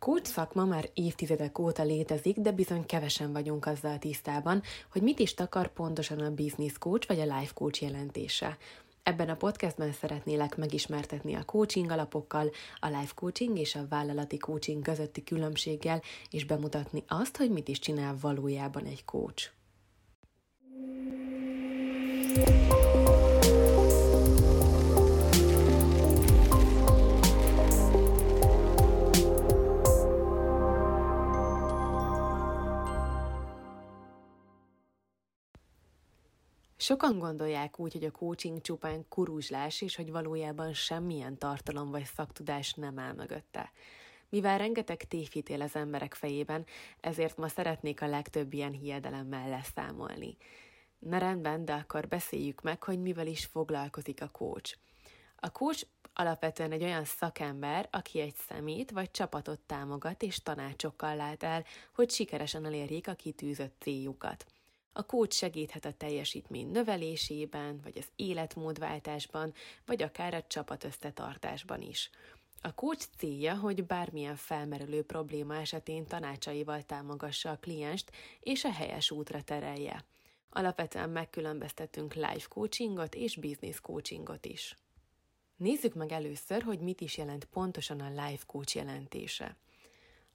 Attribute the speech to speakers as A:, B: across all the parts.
A: coach szakma már évtizedek óta létezik, de bizony kevesen vagyunk azzal tisztában, hogy mit is takar pontosan a business coach vagy a life coach jelentése. Ebben a podcastben szeretnélek megismertetni a coaching alapokkal, a life coaching és a vállalati coaching közötti különbséggel, és bemutatni azt, hogy mit is csinál valójában egy coach. Sokan gondolják úgy, hogy a coaching csupán kuruzslás, és hogy valójában semmilyen tartalom vagy szaktudás nem áll mögötte. Mivel rengeteg tévhit él az emberek fejében, ezért ma szeretnék a legtöbb ilyen hiedelemmel leszámolni. Na rendben, de akkor beszéljük meg, hogy mivel is foglalkozik a coach. A coach alapvetően egy olyan szakember, aki egy szemét vagy csapatot támogat és tanácsokkal lát el, hogy sikeresen elérjék a kitűzött céljukat. A kód segíthet a teljesítmény növelésében, vagy az életmódváltásban, vagy akár a csapat összetartásban is. A coach célja, hogy bármilyen felmerülő probléma esetén tanácsaival támogassa a klienst, és a helyes útra terelje. Alapvetően megkülönböztetünk life coachingot és business coachingot is. Nézzük meg először, hogy mit is jelent pontosan a life coach jelentése.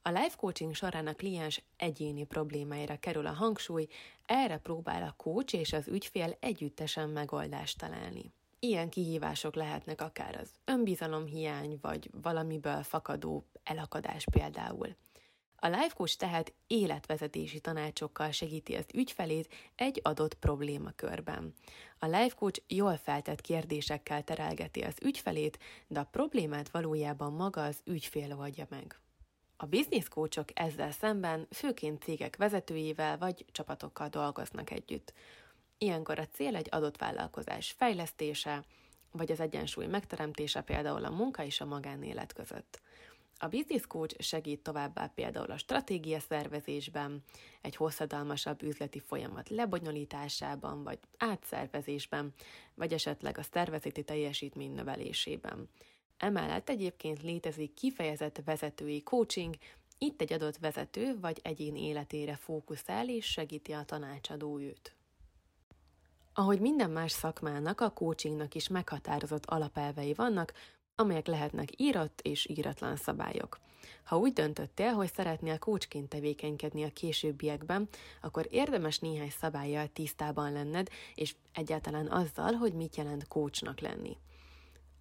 A: A life coaching során a kliens egyéni problémáira kerül a hangsúly, erre próbál a coach és az ügyfél együttesen megoldást találni. Ilyen kihívások lehetnek akár az önbizalomhiány, vagy valamiből fakadó elakadás például. A life coach tehát életvezetési tanácsokkal segíti az ügyfelét egy adott problémakörben. A life coach jól feltett kérdésekkel terelgeti az ügyfelét, de a problémát valójában maga az ügyfél oldja meg. A coachok ezzel szemben főként cégek vezetőivel vagy csapatokkal dolgoznak együtt. Ilyenkor a cél egy adott vállalkozás fejlesztése, vagy az egyensúly megteremtése például a munka és a magánélet között. A business coach segít továbbá például a stratégia szervezésben, egy hosszadalmasabb üzleti folyamat lebonyolításában, vagy átszervezésben, vagy esetleg a szervezeti teljesítmény növelésében. Emellett egyébként létezik kifejezett vezetői coaching, itt egy adott vezető vagy egyén életére fókuszál és segíti a tanácsadó őt. Ahogy minden más szakmának, a coachingnak is meghatározott alapelvei vannak, amelyek lehetnek írott és íratlan szabályok. Ha úgy döntöttél, hogy szeretnél coachként tevékenykedni a későbbiekben, akkor érdemes néhány szabályjal tisztában lenned, és egyáltalán azzal, hogy mit jelent coachnak lenni.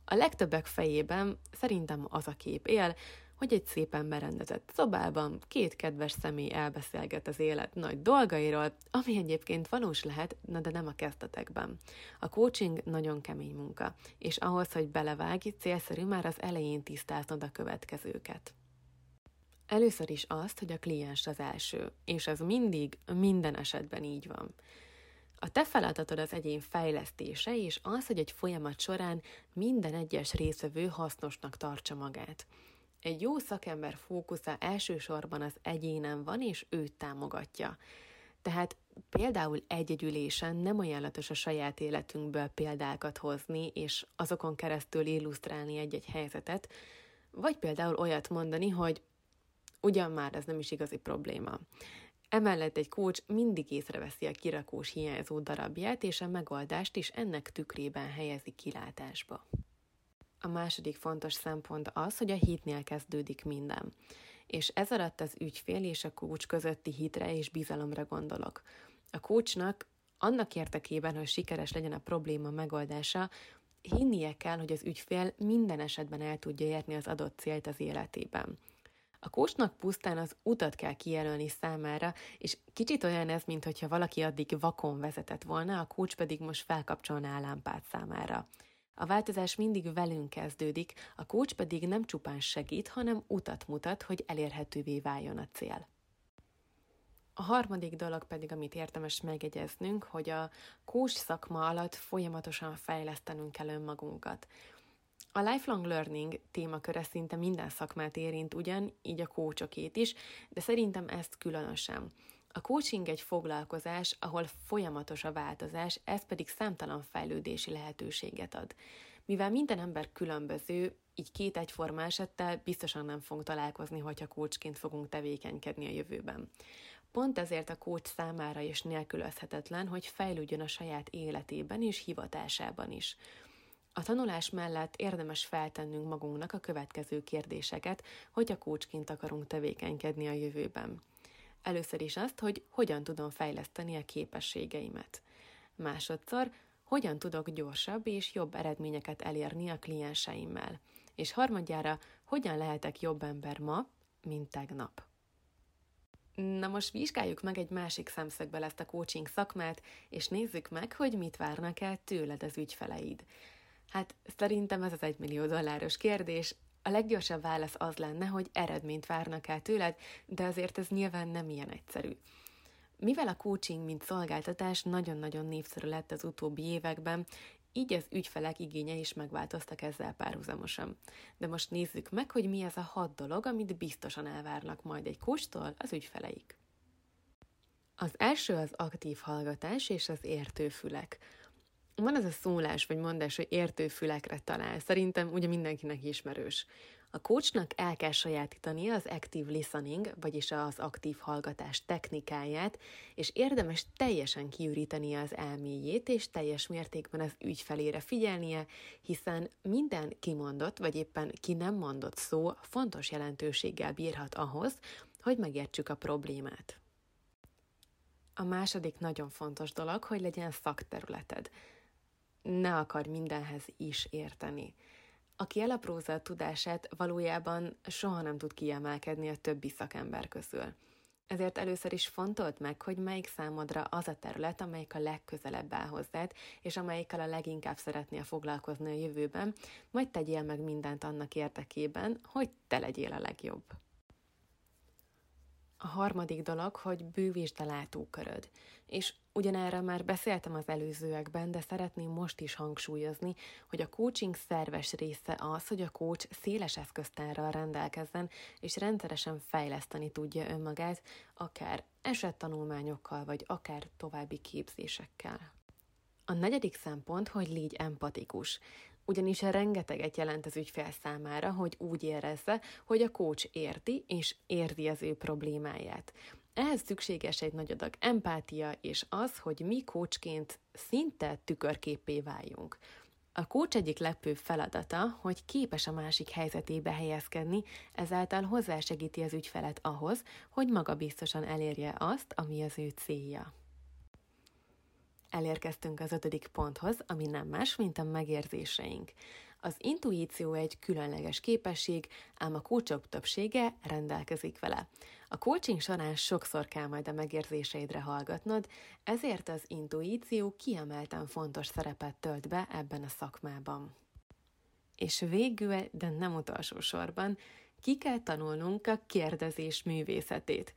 A: A legtöbbek fejében szerintem az a kép él, hogy egy szépen berendezett szobában két kedves személy elbeszélget az élet nagy dolgairól, ami egyébként valós lehet, na de nem a kezdetekben. A coaching nagyon kemény munka, és ahhoz, hogy belevágj, célszerű már az elején tisztáznod a következőket. Először is azt, hogy a kliens az első, és ez mindig, minden esetben így van. A te feladatod az egyén fejlesztése, és az, hogy egy folyamat során minden egyes részvevő hasznosnak tartsa magát. Egy jó szakember fókusza elsősorban az egyénen van, és őt támogatja. Tehát például egy-egy nem ajánlatos a saját életünkből példákat hozni, és azokon keresztül illusztrálni egy-egy helyzetet, vagy például olyat mondani, hogy ugyan már ez nem is igazi probléma. Emellett egy kócs mindig észreveszi a kirakós hiányzó darabját, és a megoldást is ennek tükrében helyezi kilátásba. A második fontos szempont az, hogy a hitnél kezdődik minden. És ez alatt az ügyfél és a kócs közötti hitre és bizalomra gondolok. A kócsnak annak érdekében, hogy sikeres legyen a probléma megoldása, hinnie kell, hogy az ügyfél minden esetben el tudja érni az adott célt az életében. A kósnak pusztán az utat kell kijelölni számára, és kicsit olyan ez, mintha valaki addig vakon vezetett volna, a kócs pedig most felkapcsolná a lámpát számára. A változás mindig velünk kezdődik, a kócs pedig nem csupán segít, hanem utat mutat, hogy elérhetővé váljon a cél. A harmadik dolog pedig, amit érdemes megjegyeznünk, hogy a kós szakma alatt folyamatosan fejlesztenünk kell önmagunkat. A lifelong learning témaköre szinte minden szakmát érint ugyan, így a kócsokét is, de szerintem ezt különösen. A coaching egy foglalkozás, ahol folyamatos a változás, ez pedig számtalan fejlődési lehetőséget ad. Mivel minden ember különböző, így két egyforma esettel biztosan nem fogunk találkozni, hogyha coachként fogunk tevékenykedni a jövőben. Pont ezért a coach számára is nélkülözhetetlen, hogy fejlődjön a saját életében és hivatásában is. A tanulás mellett érdemes feltennünk magunknak a következő kérdéseket, hogy a coachként akarunk tevékenykedni a jövőben. Először is azt, hogy hogyan tudom fejleszteni a képességeimet. Másodszor, hogyan tudok gyorsabb és jobb eredményeket elérni a klienseimmel. És harmadjára, hogyan lehetek jobb ember ma, mint tegnap. Na most vizsgáljuk meg egy másik szemszögből ezt a coaching szakmát, és nézzük meg, hogy mit várnak el tőled az ügyfeleid. Hát szerintem ez az egymillió dolláros kérdés. A leggyorsabb válasz az lenne, hogy eredményt várnak el tőled, de azért ez nyilván nem ilyen egyszerű. Mivel a coaching, mint szolgáltatás nagyon-nagyon népszerű lett az utóbbi években, így az ügyfelek igénye is megváltoztak ezzel párhuzamosan. De most nézzük meg, hogy mi ez a hat dolog, amit biztosan elvárnak majd egy kóstól az ügyfeleik. Az első az aktív hallgatás és az értőfülek. Van az a szólás vagy mondás, hogy értőfülekre talál. Szerintem ugye mindenkinek ismerős. A coachnak el kell sajátítania az active listening, vagyis az aktív hallgatás technikáját, és érdemes teljesen kiürítenie az elméjét, és teljes mértékben az ügyfelére figyelnie, hiszen minden kimondott, vagy éppen ki nem mondott szó fontos jelentőséggel bírhat ahhoz, hogy megértsük a problémát. A második nagyon fontos dolog, hogy legyen szakterületed. Ne akar mindenhez is érteni. Aki elaprózza a tudását, valójában soha nem tud kiemelkedni a többi szakember közül. Ezért először is fontolt meg, hogy melyik számodra az a terület, amelyik a legközelebb áll hozzád, és amelyikkel a leginkább szeretnél foglalkozni a jövőben, majd tegyél meg mindent annak érdekében, hogy te legyél a legjobb. A harmadik dolog, hogy bővítsd a látóköröd. És ugyanerre már beszéltem az előzőekben, de szeretném most is hangsúlyozni, hogy a coaching szerves része az, hogy a coach széles eszköztárral rendelkezzen, és rendszeresen fejleszteni tudja önmagát, akár esettanulmányokkal, vagy akár további képzésekkel. A negyedik szempont, hogy légy empatikus ugyanis rengeteget jelent az ügyfél számára, hogy úgy érezze, hogy a coach érti és érti az ő problémáját. Ehhez szükséges egy nagy adag empátia, és az, hogy mi coachként szinte tükörképé váljunk. A coach egyik legfőbb feladata, hogy képes a másik helyzetébe helyezkedni, ezáltal hozzásegíti az ügyfelet ahhoz, hogy maga biztosan elérje azt, ami az ő célja elérkeztünk az ötödik ponthoz, ami nem más, mint a megérzéseink. Az intuíció egy különleges képesség, ám a kulcsok többsége rendelkezik vele. A coaching során sokszor kell majd a megérzéseidre hallgatnod, ezért az intuíció kiemelten fontos szerepet tölt be ebben a szakmában. És végül, de nem utolsó sorban, ki kell tanulnunk a kérdezés művészetét.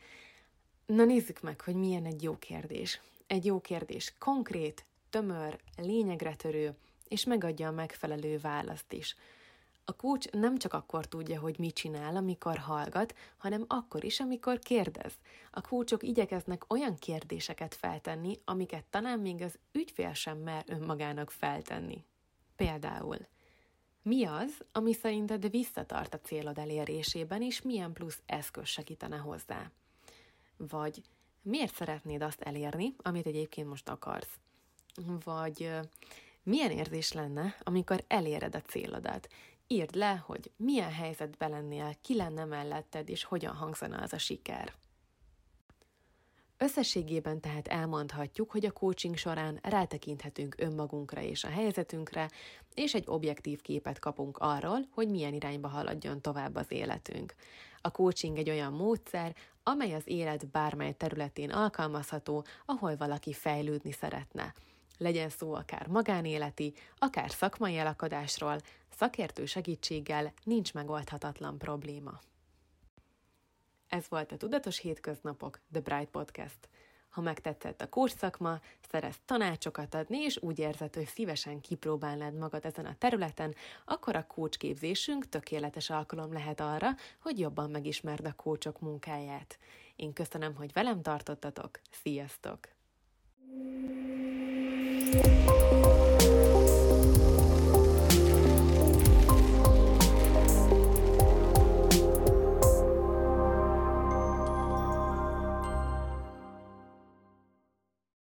A: Na nézzük meg, hogy milyen egy jó kérdés egy jó kérdés konkrét, tömör, lényegre törő, és megadja a megfelelő választ is. A coach nem csak akkor tudja, hogy mit csinál, amikor hallgat, hanem akkor is, amikor kérdez. A coachok igyekeznek olyan kérdéseket feltenni, amiket talán még az ügyfél sem mer önmagának feltenni. Például, mi az, ami szerinted visszatart a célod elérésében, és milyen plusz eszköz segítene hozzá? Vagy miért szeretnéd azt elérni, amit egyébként most akarsz? Vagy milyen érzés lenne, amikor eléred a célodat? Írd le, hogy milyen helyzetben lennél, ki lenne melletted, és hogyan hangzana az a siker. Összességében tehát elmondhatjuk, hogy a coaching során rátekinthetünk önmagunkra és a helyzetünkre, és egy objektív képet kapunk arról, hogy milyen irányba haladjon tovább az életünk. A coaching egy olyan módszer, amely az élet bármely területén alkalmazható, ahol valaki fejlődni szeretne. Legyen szó akár magánéleti, akár szakmai elakadásról, szakértő segítséggel nincs megoldhatatlan probléma. Ez volt a Tudatos Hétköznapok, The Bright Podcast. Ha megtetszett a kursszakma, szeretsz tanácsokat adni, és úgy érzed, hogy szívesen kipróbálnád magad ezen a területen, akkor a kócsképzésünk tökéletes alkalom lehet arra, hogy jobban megismerd a kócsok munkáját. Én köszönöm, hogy velem tartottatok. Sziasztok! thank you